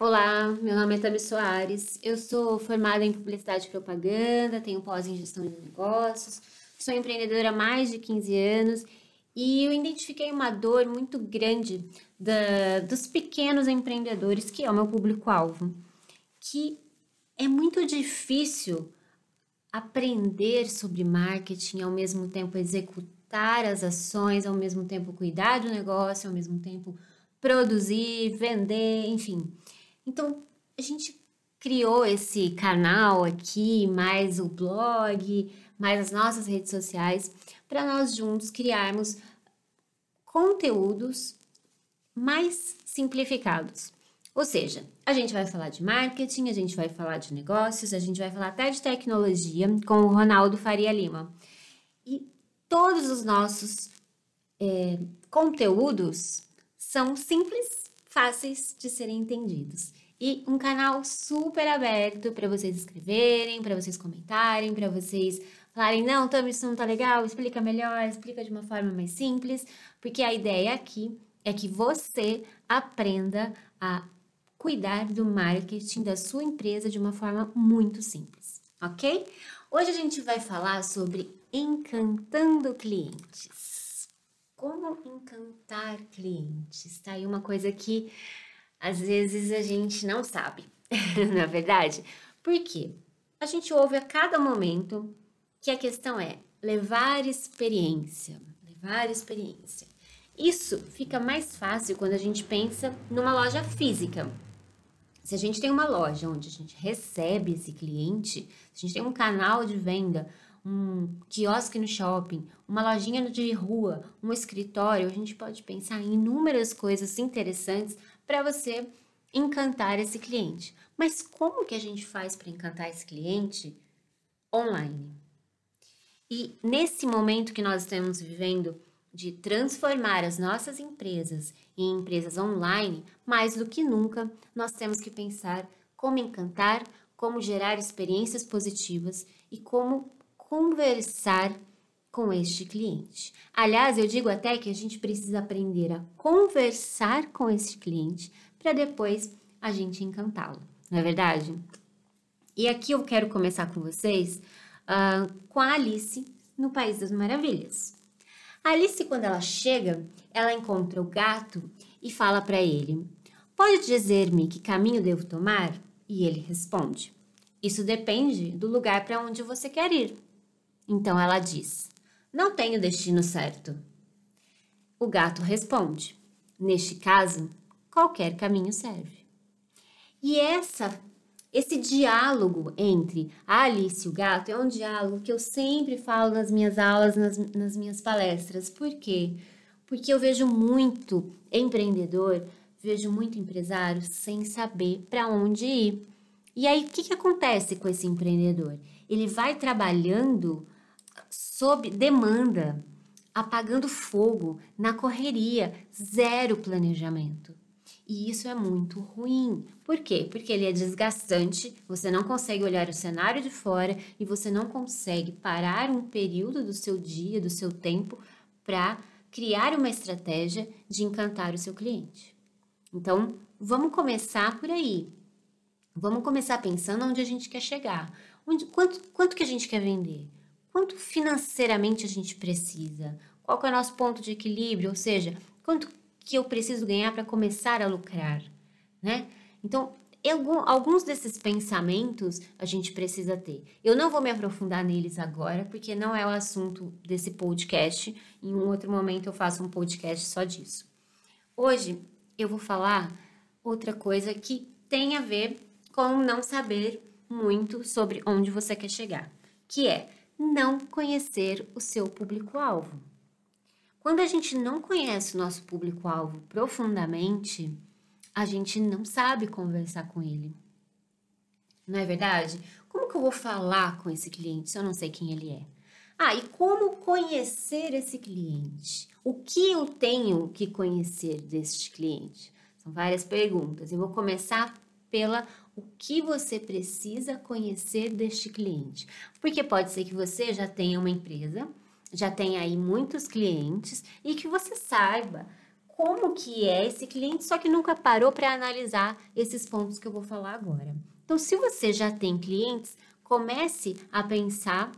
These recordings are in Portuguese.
Olá, meu nome é Tami Soares, eu sou formada em Publicidade e Propaganda, tenho pós em Gestão de Negócios, sou empreendedora há mais de 15 anos e eu identifiquei uma dor muito grande da, dos pequenos empreendedores, que é o meu público-alvo, que é muito difícil aprender sobre marketing, ao mesmo tempo executar as ações, ao mesmo tempo cuidar do negócio, ao mesmo tempo produzir, vender, enfim. Então, a gente criou esse canal aqui, mais o blog, mais as nossas redes sociais, para nós juntos criarmos conteúdos mais simplificados. Ou seja, a gente vai falar de marketing, a gente vai falar de negócios, a gente vai falar até de tecnologia com o Ronaldo Faria Lima. E todos os nossos é, conteúdos são simples fáceis de serem entendidos. E um canal super aberto para vocês escreverem, para vocês comentarem, para vocês falarem: não, Tami, isso não tá legal, explica melhor, explica de uma forma mais simples, porque a ideia aqui é que você aprenda a cuidar do marketing da sua empresa de uma forma muito simples, ok? Hoje a gente vai falar sobre encantando clientes como encantar clientes? Tá aí uma coisa que às vezes a gente não sabe, na é verdade. Por quê? A gente ouve a cada momento que a questão é levar experiência, levar experiência. Isso fica mais fácil quando a gente pensa numa loja física. Se a gente tem uma loja onde a gente recebe esse cliente, se a gente tem um canal de venda um quiosque no shopping, uma lojinha de rua, um escritório, a gente pode pensar em inúmeras coisas interessantes para você encantar esse cliente. Mas como que a gente faz para encantar esse cliente online? E nesse momento que nós estamos vivendo de transformar as nossas empresas em empresas online, mais do que nunca, nós temos que pensar como encantar, como gerar experiências positivas e como conversar com este cliente. Aliás, eu digo até que a gente precisa aprender a conversar com este cliente para depois a gente encantá-lo, não é verdade? E aqui eu quero começar com vocês uh, com a Alice no País das Maravilhas. A Alice, quando ela chega, ela encontra o gato e fala para ele: Pode dizer-me que caminho devo tomar? E ele responde: Isso depende do lugar para onde você quer ir. Então ela diz: Não tenho destino certo. O gato responde: Neste caso, qualquer caminho serve. E essa esse diálogo entre a Alice e o gato é um diálogo que eu sempre falo nas minhas aulas, nas, nas minhas palestras. Por quê? Porque eu vejo muito empreendedor, vejo muito empresário sem saber para onde ir. E aí, o que, que acontece com esse empreendedor? Ele vai trabalhando sob demanda, apagando fogo, na correria, zero planejamento. E isso é muito ruim. Por quê? Porque ele é desgastante, você não consegue olhar o cenário de fora e você não consegue parar um período do seu dia, do seu tempo, para criar uma estratégia de encantar o seu cliente. Então, vamos começar por aí. Vamos começar pensando onde a gente quer chegar. Onde, quanto, quanto que a gente quer vender? Quanto financeiramente a gente precisa? Qual é o nosso ponto de equilíbrio? Ou seja, quanto que eu preciso ganhar para começar a lucrar, né? Então, alguns desses pensamentos a gente precisa ter. Eu não vou me aprofundar neles agora, porque não é o assunto desse podcast. Em um outro momento eu faço um podcast só disso. Hoje eu vou falar outra coisa que tem a ver com não saber muito sobre onde você quer chegar, que é não conhecer o seu público-alvo. Quando a gente não conhece o nosso público-alvo profundamente, a gente não sabe conversar com ele. Não é verdade? Como que eu vou falar com esse cliente se eu não sei quem ele é? Ah, e como conhecer esse cliente? O que eu tenho que conhecer deste cliente? São várias perguntas. Eu vou começar pela o que você precisa conhecer deste cliente. Porque pode ser que você já tenha uma empresa, já tenha aí muitos clientes e que você saiba como que é esse cliente, só que nunca parou para analisar esses pontos que eu vou falar agora. Então, se você já tem clientes, comece a pensar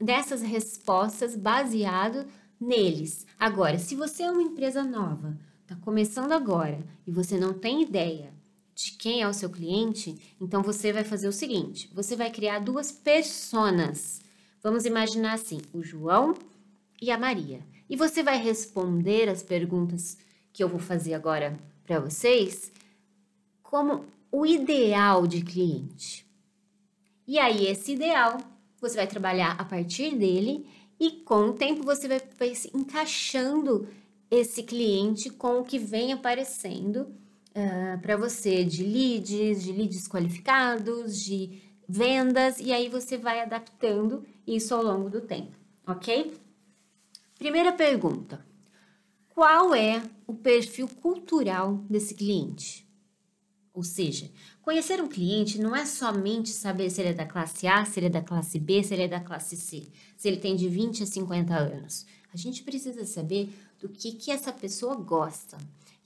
dessas respostas baseado neles. Agora, se você é uma empresa nova, está começando agora e você não tem ideia de quem é o seu cliente, então você vai fazer o seguinte: você vai criar duas personas. Vamos imaginar assim, o João e a Maria. E você vai responder as perguntas que eu vou fazer agora para vocês como o ideal de cliente. E aí, esse ideal, você vai trabalhar a partir dele e com o tempo você vai, encaixando esse cliente com o que vem aparecendo uh, ah, para você de leads, de leads qualificados, de vendas, e aí você vai adaptando isso ao longo do tempo, ok? Primeira pergunta: qual é o perfil cultural desse cliente? Ou seja, conhecer um cliente não é somente saber se ele é da classe A, se ele é da classe B, se ele é da classe C, se ele tem de 20 a 50 anos. A gente precisa saber do que, que essa pessoa gosta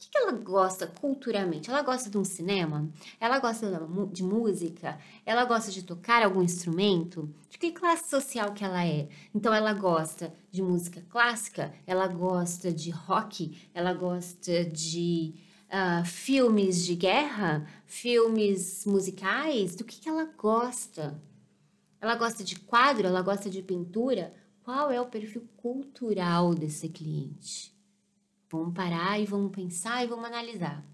que, que ela gosta culturalmente? Ela gosta de um cinema? Ela gosta de música? Ela gosta de tocar algum instrumento? De que classe social que ela é? Então ela gosta de música clássica? Ela gosta de rock? Ela gosta de uh, filmes de guerra? Filmes musicais? Do que, que ela gosta? Ela gosta de quadro? Ela gosta de pintura? Qual é o perfil cultural desse cliente? Vamos parar e vamos pensar e vamos analisar.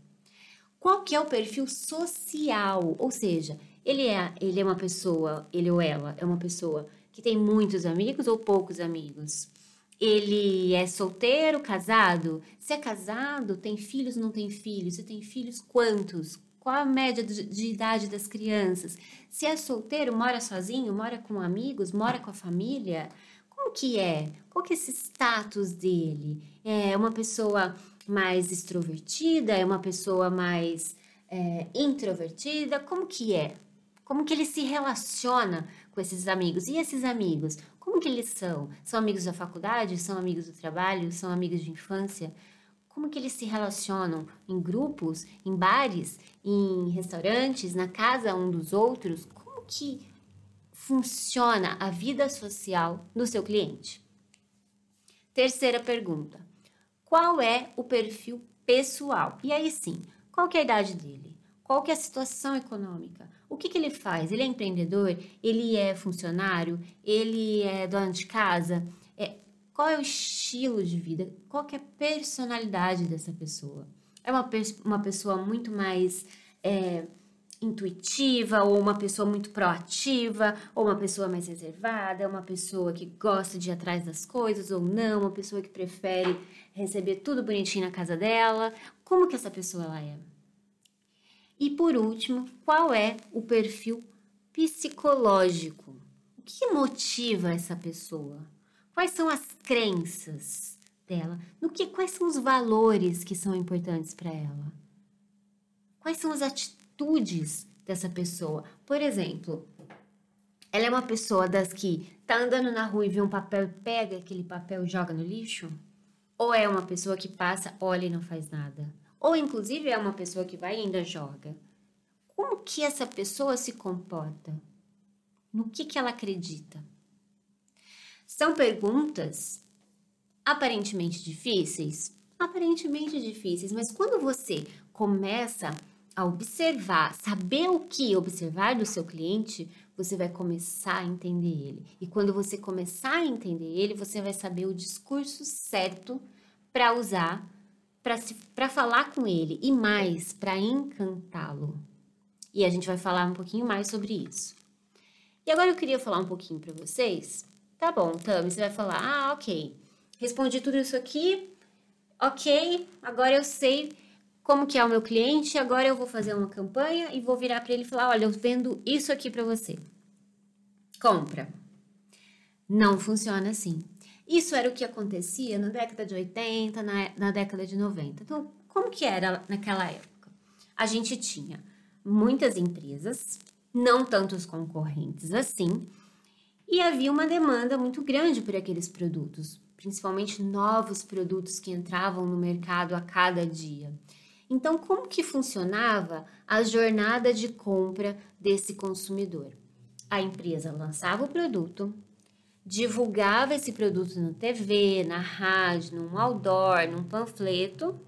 Qual que é o perfil social? Ou seja, ele é, ele é uma pessoa, ele ou ela é uma pessoa que tem muitos amigos ou poucos amigos? Ele é solteiro, casado? Se é casado, tem filhos ou não tem filhos? Se tem filhos, quantos? Qual a média de, de idade das crianças? Se é solteiro, mora sozinho, mora com amigos, mora com a família? Como que é? Qual que é esse status dele? É uma pessoa mais extrovertida? É uma pessoa mais é, introvertida? Como que é? Como que ele se relaciona com esses amigos? E esses amigos, como que eles são? São amigos da faculdade? São amigos do trabalho? São amigos de infância? Como que eles se relacionam em grupos, em bares, em restaurantes, na casa um dos outros? Como que funciona a vida social do seu cliente? Terceira pergunta: qual é o perfil pessoal? E aí sim, qual é a idade dele? Qual é a situação econômica? O que, que ele faz? Ele é empreendedor? Ele é funcionário? Ele é dono de casa? É, qual é o estilo de vida? Qual é a personalidade dessa pessoa? É uma, uma pessoa muito mais é, intuitiva, ou uma pessoa muito proativa, ou uma pessoa mais reservada, uma pessoa que gosta de ir atrás das coisas ou não, uma pessoa que prefere receber tudo bonitinho na casa dela. Como que essa pessoa ela é? E por último, qual é o perfil psicológico? O que motiva essa pessoa? Quais são as crenças dela? No que quais são os valores que são importantes para ela? Quais são as atitudes atitudes dessa pessoa. Por exemplo, ela é uma pessoa das que tá andando na rua e vê um papel e pega aquele papel e joga no lixo? Ou é uma pessoa que passa, olha e não faz nada? Ou inclusive é uma pessoa que vai e ainda joga? Como que essa pessoa se comporta? No que, que ela acredita? São perguntas aparentemente difíceis? Aparentemente difíceis, mas quando você começa a observar, saber o que observar do seu cliente, você vai começar a entender ele. E quando você começar a entender ele, você vai saber o discurso certo para usar, para falar com ele e mais, para encantá-lo. E a gente vai falar um pouquinho mais sobre isso. E agora eu queria falar um pouquinho para vocês. Tá bom, Tami, você vai falar: ah, ok, respondi tudo isso aqui, ok, agora eu sei como que é o meu cliente, agora eu vou fazer uma campanha e vou virar para ele e falar, olha, eu vendo isso aqui para você. Compra. Não funciona assim. Isso era o que acontecia na década de 80, na, na década de 90. Então, como que era naquela época? A gente tinha muitas empresas, não tantos concorrentes assim, e havia uma demanda muito grande por aqueles produtos. principalmente novos produtos que entravam no mercado a cada dia. Então, como que funcionava a jornada de compra desse consumidor? A empresa lançava o produto, divulgava esse produto na TV, na rádio, num outdoor, num panfleto.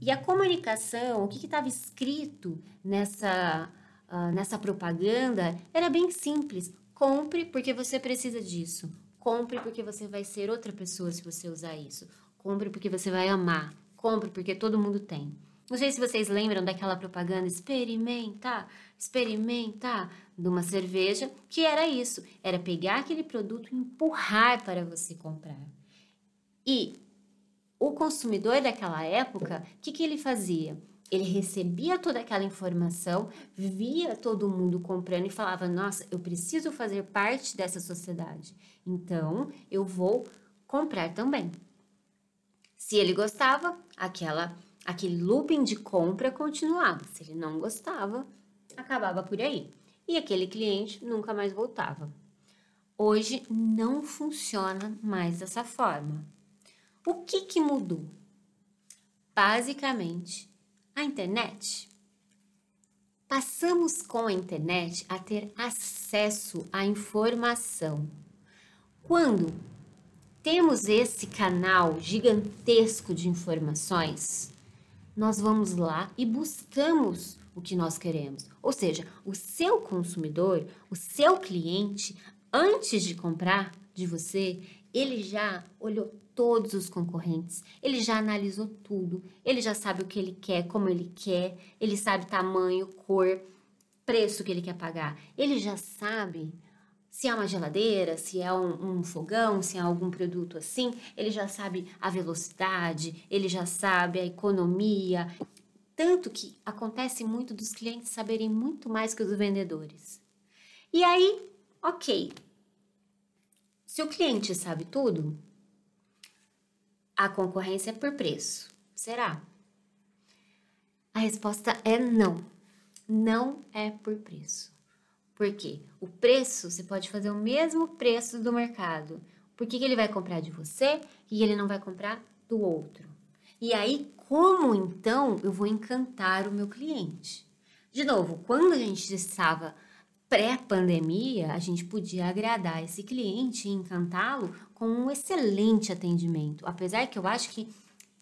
E a comunicação, o que estava escrito nessa, uh, nessa propaganda, era bem simples. Compre porque você precisa disso. Compre porque você vai ser outra pessoa se você usar isso. Compre porque você vai amar. Compre porque todo mundo tem. Não sei se vocês lembram daquela propaganda experimenta, experimenta de uma cerveja, que era isso, era pegar aquele produto e empurrar para você comprar. E o consumidor daquela época, o que, que ele fazia? Ele recebia toda aquela informação, via todo mundo comprando e falava: Nossa, eu preciso fazer parte dessa sociedade, então eu vou comprar também. Se ele gostava, aquela aquele looping de compra continuava. Se ele não gostava, acabava por aí. E aquele cliente nunca mais voltava. Hoje não funciona mais dessa forma. O que, que mudou? Basicamente, a internet. Passamos com a internet a ter acesso à informação. Quando temos esse canal gigantesco de informações, nós vamos lá e buscamos o que nós queremos. Ou seja, o seu consumidor, o seu cliente, antes de comprar de você, ele já olhou todos os concorrentes, ele já analisou tudo, ele já sabe o que ele quer, como ele quer, ele sabe tamanho, cor, preço que ele quer pagar. Ele já sabe se é uma geladeira, se é um, um, fogão, se é algum produto assim, ele já sabe a velocidade, ele já sabe a economia. Tanto que acontece muito dos clientes saberem muito mais que os vendedores. E aí, ok. Se o cliente sabe tudo, a concorrência é por preço. Será? A resposta é não. Não é por preço. Por quê? O preço, você pode fazer o mesmo preço do mercado. Por que, que ele vai comprar de você e ele não vai comprar do outro? E aí, como então eu vou encantar o meu cliente? De novo, quando a gente estava pré-pandemia, a gente podia agradar esse cliente e encantá-lo com um excelente atendimento. Apesar que eu acho que,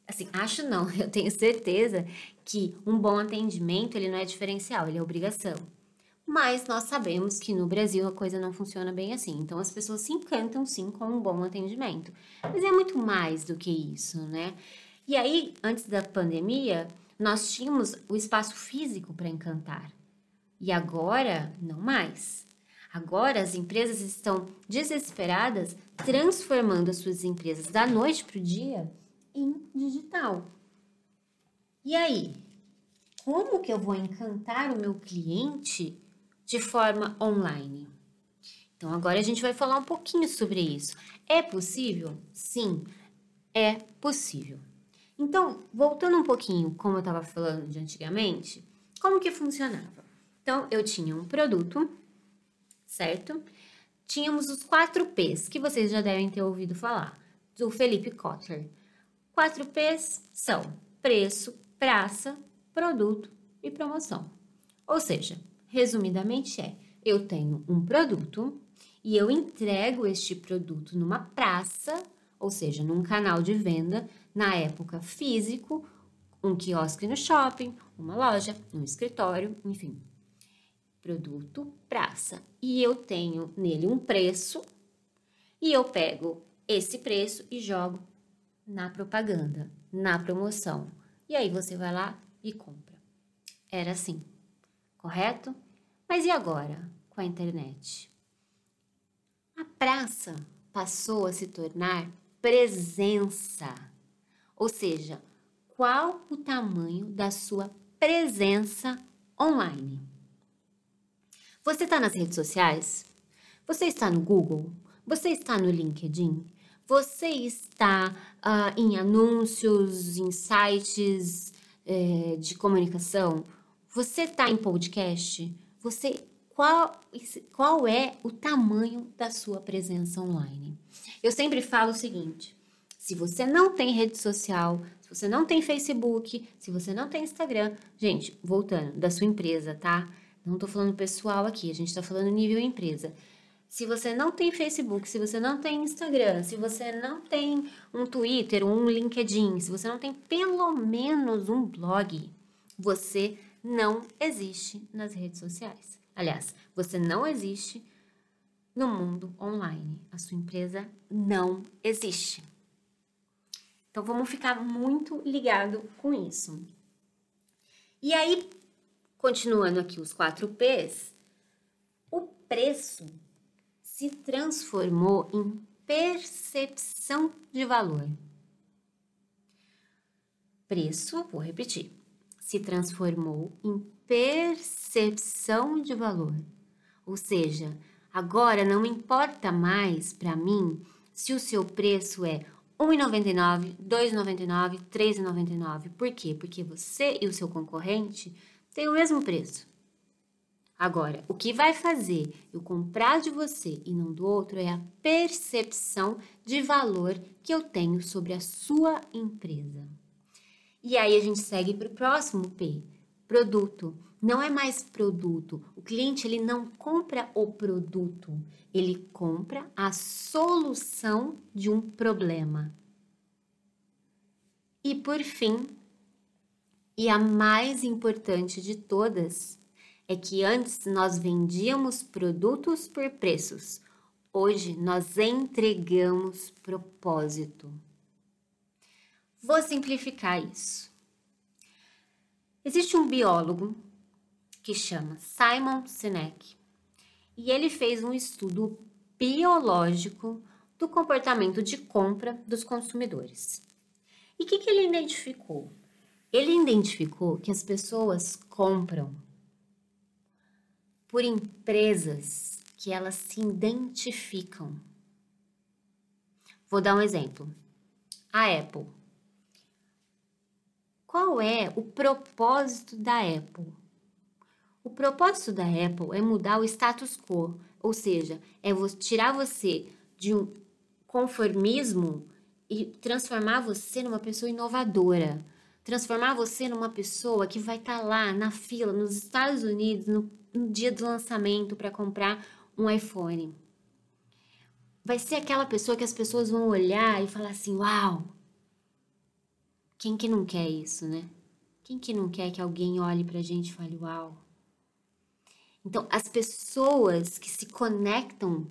assim, acho não, eu tenho certeza que um bom atendimento ele não é diferencial, ele é obrigação. Mas nós sabemos que no Brasil a coisa não funciona bem assim. Então as pessoas se encantam sim com um bom atendimento. Mas é muito mais do que isso, né? E aí, antes da pandemia, nós tínhamos o espaço físico para encantar. E agora, não mais. Agora as empresas estão desesperadas transformando as suas empresas da noite para o dia em digital. E aí, como que eu vou encantar o meu cliente de forma online. Então, agora a gente vai falar um pouquinho sobre isso. É possível? Sim, é possível. Então, voltando um pouquinho, como eu estava falando de antigamente, como que funcionava? Então, eu tinha um produto, certo? Tínhamos os quatro P's, que vocês já devem ter ouvido falar, do Felipe Kotler. Quatro P's são preço, praça, produto e promoção. Ou seja, resumidamente é: eu tenho um produto e eu entrego este produto numa praça, ou seja, num canal de venda, na época físico, um quiosque no shopping, uma loja, um escritório, enfim. Produto, praça. E eu tenho nele um preço e eu pego esse preço e jogo na propaganda, na promoção. E aí você vai lá e compra. Era assim correto? Mas e agora com a internet? A praça passou a se tornar presença. Ou seja, qual o tamanho da sua presença online? Você está nas redes sociais? Você está no Google? Você está no LinkedIn? Você está uh, em anúncios, em sites eh, de comunicação? Você está em podcast? Você qual, qual é o tamanho da sua presença online. Eu sempre falo o seguinte: se você não tem rede social, se você não tem Facebook, se você não tem Instagram, gente, voltando da sua empresa, tá? Não tô falando pessoal aqui, a gente tá falando nível empresa. Se você não tem Facebook, se você não tem Instagram, se você não tem um Twitter, um LinkedIn, se você não tem pelo menos um blog, você não existe nas redes sociais. Aliás, você não existe no mundo online. A sua empresa não existe. Então vamos ficar muito ligado com isso. E aí, continuando aqui os quatro P's, o preço se transformou em percepção de valor. Preço, vou repetir, se transformou em percepção de valor. Ou seja, agora não importa mais para mim se o seu preço é R$ 1,99, R$ 2,99, R$ 3,99. Por quê? Porque você e o seu concorrente têm o mesmo preço. Agora, o que vai fazer eu comprar de você e não do outro é a percepção de valor que eu tenho sobre a sua empresa. E aí a gente segue para o próximo P, produto. Não é mais produto. O cliente ele não compra o produto, ele compra a solução de um problema. E por fim, e a mais importante de todas, é que antes nós vendíamos produtos por preços. Hoje nós entregamos propósito. Vou simplificar isso. Existe um biólogo que chama Simon Sinek e ele fez um estudo biológico do comportamento de compra dos consumidores. E o que, que ele identificou? Ele identificou que as pessoas compram por empresas que elas se identificam. Vou dar um exemplo. A Apple. Qual é o propósito da Apple? O propósito da Apple é mudar o status quo, ou seja, é tirar você de um conformismo e transformar você numa pessoa inovadora, transformar você numa pessoa que vai estar tá lá na fila nos Estados Unidos no no dia do lançamento para comprar um iPhone. Vai ser aquela pessoa que as pessoas vão olhar e falar assim: Uau! Quem que não quer isso, né? Quem que não quer que alguém olhe para a gente e fale: Uau! Então, as pessoas que se conectam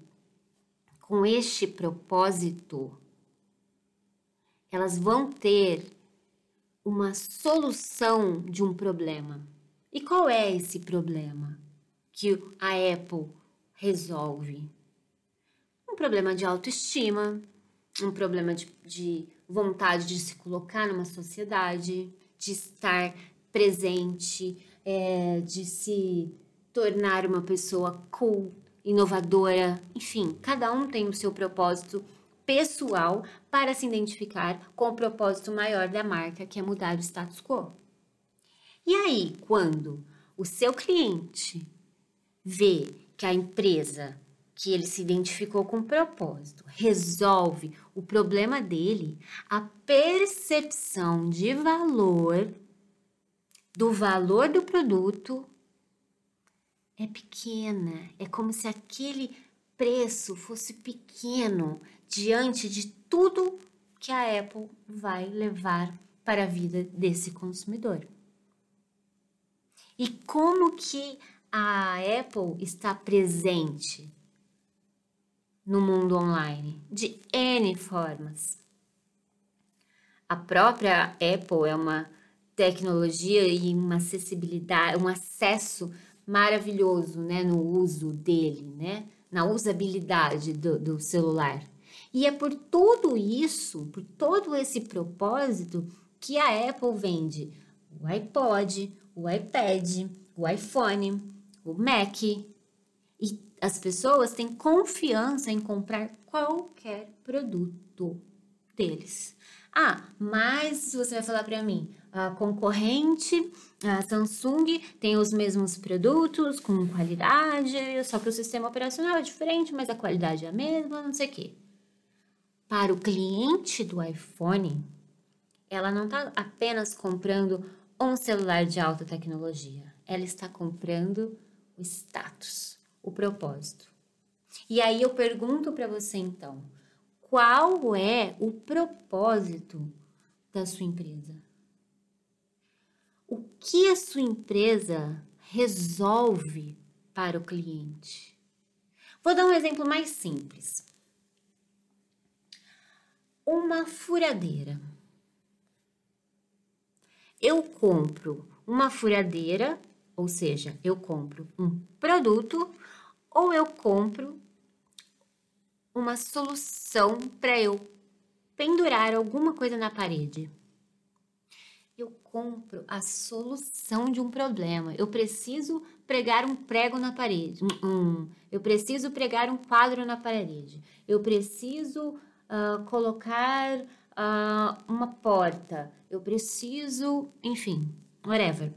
com este propósito, elas vão ter uma solução de um problema. E qual é esse problema? que a Apple resolve? Um problema de autoestima, um problema de, de vontade de se colocar numa sociedade, de estar presente, é, de se tornar uma pessoa cool, inovadora, enfim, cada um tem o seu propósito pessoal para se identificar com o propósito maior da marca, que é mudar o status quo. E aí, quando o seu cliente vê que a empresa que ele se identificou com propósito resolve o problema dele, a percepção de valor do valor do produto é pequena. É como se aquele preço fosse pequeno diante de tudo que a Apple vai levar para a vida desse consumidor. E como que a Apple está presente no mundo online de N formas. A própria Apple é uma tecnologia e uma acessibilidade, um acesso maravilhoso né, no uso dele, né, na usabilidade do, do celular. E é por tudo isso, por todo esse propósito, que a Apple vende o iPod, o iPad, o iPhone, o Mac. E as pessoas têm confiança em comprar qualquer produto deles. Ah, mas você vai falar para mim, uh, concorrente, a Samsung tem os mesmos produtos com qualidade, só que o sistema operacional é diferente, mas a qualidade é a mesma, não sei o quê. Para o cliente do iPhone, ela não está apenas comprando um celular de alta tecnologia, ela está comprando o status, o propósito. E aí eu pergunto para você então, qual é o propósito da sua empresa? O que a sua empresa resolve para o cliente? Vou dar um exemplo mais simples. Uma furadeira. Eu compro uma furadeira, ou seja, eu compro um produto ou eu compro uma solução para eu pendurar alguma coisa na parede. Eu compro a solução de um problema. Eu preciso pregar um prego na parede. Um, um, eu preciso pregar um quadro na parede. Eu preciso uh, colocar uh, uma porta. Eu preciso, enfim, whatever.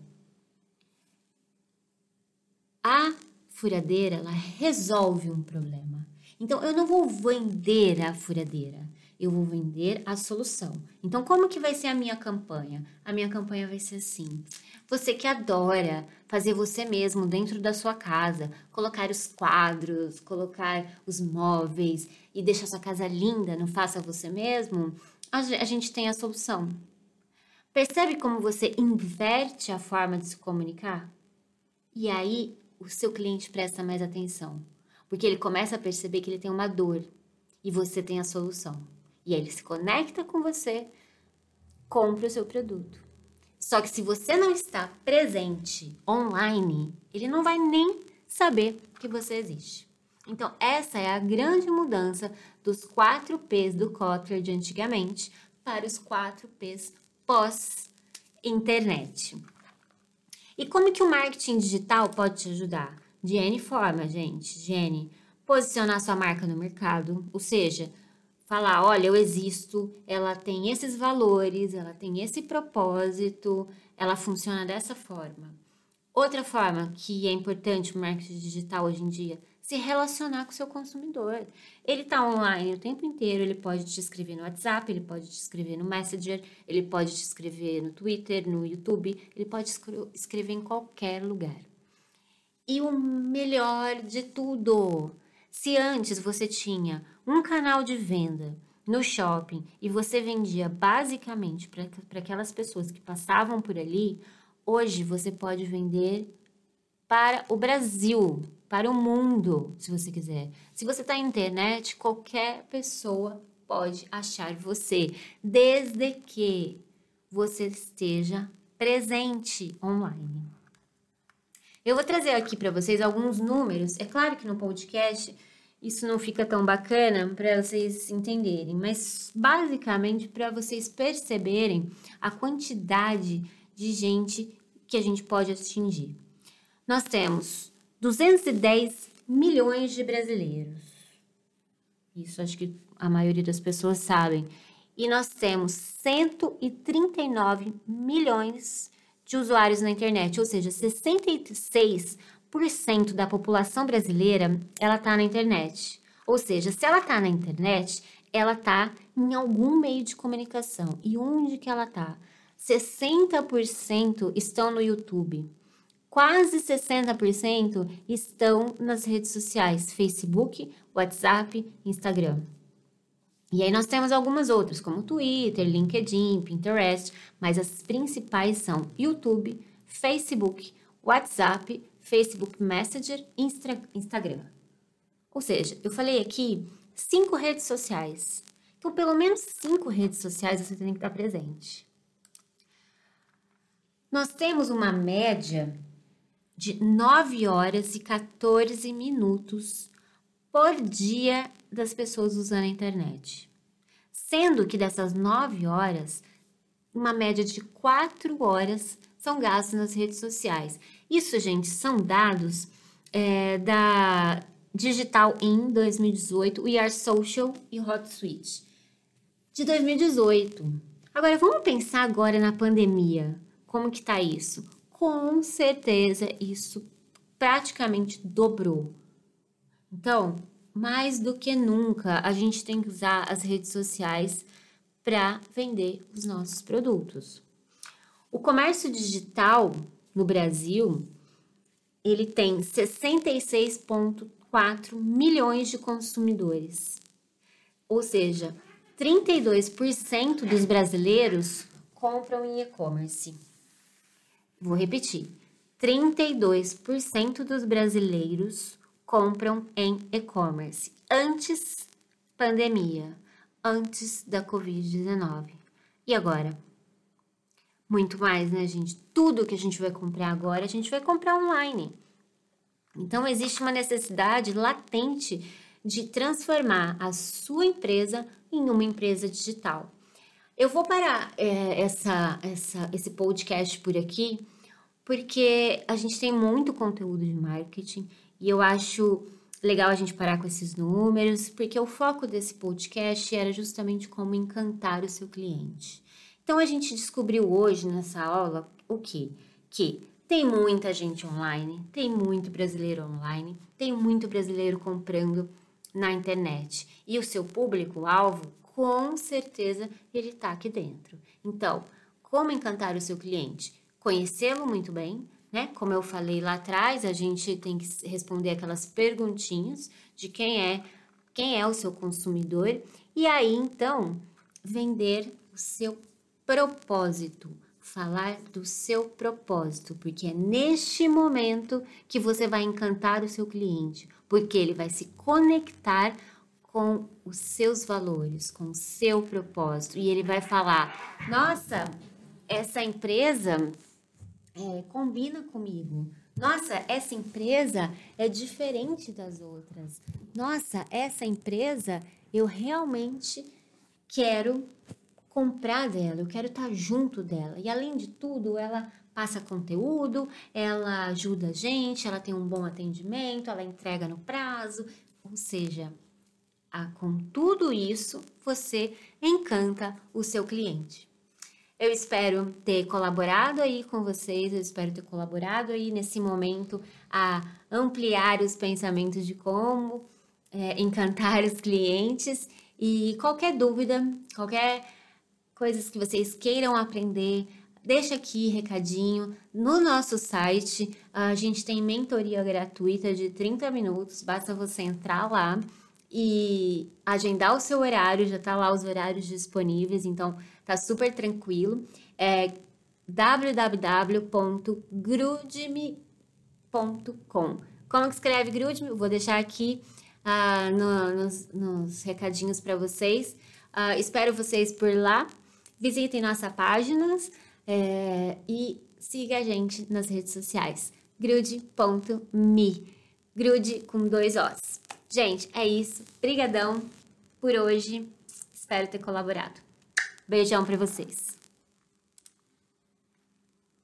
A furadeira, ela resolve um problema. Então, eu não vou vender a furadeira, eu vou vender a solução. Então, como que vai ser a minha campanha? A minha campanha vai ser assim: você que adora fazer você mesmo dentro da sua casa, colocar os quadros, colocar os móveis e deixar sua casa linda, não faça você mesmo, a gente tem a solução. Percebe como você inverte a forma de se comunicar? E aí o seu cliente presta mais atenção. Porque ele começa a perceber que ele tem uma dor e você tem a solução. E aí ele se conecta com você, compra o seu produto. Só que se você não está presente online, ele não vai nem saber que você existe. Então, essa é a grande mudança dos 4 P's do Kotler de antigamente para os 4 P's pós-internet. E como que o marketing digital pode te ajudar? De N forma, gente. Gene, posicionar sua marca no mercado, ou seja, falar, olha, eu existo, ela tem esses valores, ela tem esse propósito, ela funciona dessa forma. Outra forma que é importante o marketing digital hoje em dia, se relacionar com o seu consumidor. Ele está online o tempo inteiro, ele pode te escrever no WhatsApp, ele pode te escrever no Messenger, ele pode te escrever no Twitter, no YouTube, ele pode escrever em qualquer lugar. E o melhor de tudo, se antes você tinha um canal de venda no shopping e você vendia basicamente para aquelas pessoas que passavam por ali, hoje você pode vender para o Brasil, para o mundo, se você quiser. Se você está na internet, qualquer pessoa pode achar você, desde que você esteja presente online. Eu vou trazer aqui para vocês alguns números. É claro que no podcast isso não fica tão bacana para vocês entenderem, mas basicamente para vocês perceberem a quantidade de gente que a gente pode atingir. Nós temos 210 milhões de brasileiros. Isso acho que a maioria das pessoas sabem. E nós temos 139 milhões de usuários na internet, ou seja, 66% da população brasileira ela está na internet. Ou seja, se ela está na internet, ela está em algum meio de comunicação. E onde que ela está? 60% estão no YouTube quase 60% estão nas redes sociais: Facebook, WhatsApp, Instagram. E aí nós temos algumas outras, como Twitter, LinkedIn, Pinterest, mas as principais são YouTube, Facebook, WhatsApp, Facebook Messenger e Instagram. Ou seja, eu falei aqui cinco redes sociais. Então, pelo menos cinco redes sociais você tem que estar presente. Nós temos uma média de 9 horas e 14 minutos por dia das pessoas usando a internet. Sendo que dessas 9 horas, uma média de 4 horas são gastas nas redes sociais. Isso, gente, são dados é, da Digital In 2018, We Are Social e Hot Suite. De 2018, Agora vamos pensar agora na pandemia. Como que tá isso? Com certeza isso praticamente dobrou. Então, mais do que nunca, a gente tem que usar as redes sociais para vender os nossos produtos. O comércio digital no Brasil, ele tem 66,4 milhões de consumidores. Ou seja, 32% dos brasileiros compram em e-commerce. Vou repetir: 32% dos brasileiros compram em e-commerce antes pandemia, antes da Covid-19. E agora? Muito mais, né, gente? Tudo que a gente vai comprar agora, a gente vai comprar online. Então, existe uma necessidade latente de transformar a sua empresa em uma empresa digital. Eu vou parar é, essa, essa, esse podcast por aqui, porque a gente tem muito conteúdo de marketing e eu acho legal a gente parar com esses números, porque o foco desse podcast era justamente como encantar o seu cliente. Então a gente descobriu hoje nessa aula o que? Que tem muita gente online, tem muito brasileiro online, tem muito brasileiro comprando na internet. E o seu público-alvo, com certeza, ele está aqui dentro. Então, como encantar o seu cliente? Conhecê-lo muito bem, né? Como eu falei lá atrás, a gente tem que responder aquelas perguntinhas de quem é, quem é o seu consumidor e aí então vender o seu propósito, falar do seu propósito, porque é neste momento que você vai encantar o seu cliente, porque ele vai se conectar com os seus valores, com o seu propósito, e ele vai falar: Nossa, essa empresa é, combina comigo. Nossa, essa empresa é diferente das outras. Nossa, essa empresa eu realmente quero comprar dela, eu quero estar junto dela. E além de tudo, ela passa conteúdo, ela ajuda a gente, ela tem um bom atendimento, ela entrega no prazo, ou seja, com tudo isso, você encanta o seu cliente. Eu espero ter colaborado aí com vocês, eu espero ter colaborado aí nesse momento a ampliar os pensamentos de como é, encantar os clientes e qualquer dúvida, qualquer coisas que vocês queiram aprender, deixa aqui recadinho. No nosso site, a gente tem mentoria gratuita de 30 minutos, basta você entrar lá e agendar o seu horário, já tá lá os horários disponíveis, então tá super tranquilo. É www.grudme.com. Como que escreve Grudme? Vou deixar aqui uh, no, nos, nos, recadinhos para vocês. Uh, espero vocês por lá. Visitem nossa página é, e siga a gente nas redes sociais. grude.me Grude com dois Os. Gente, é isso. Brigadão por hoje. Espero ter colaborado. Beijão para vocês.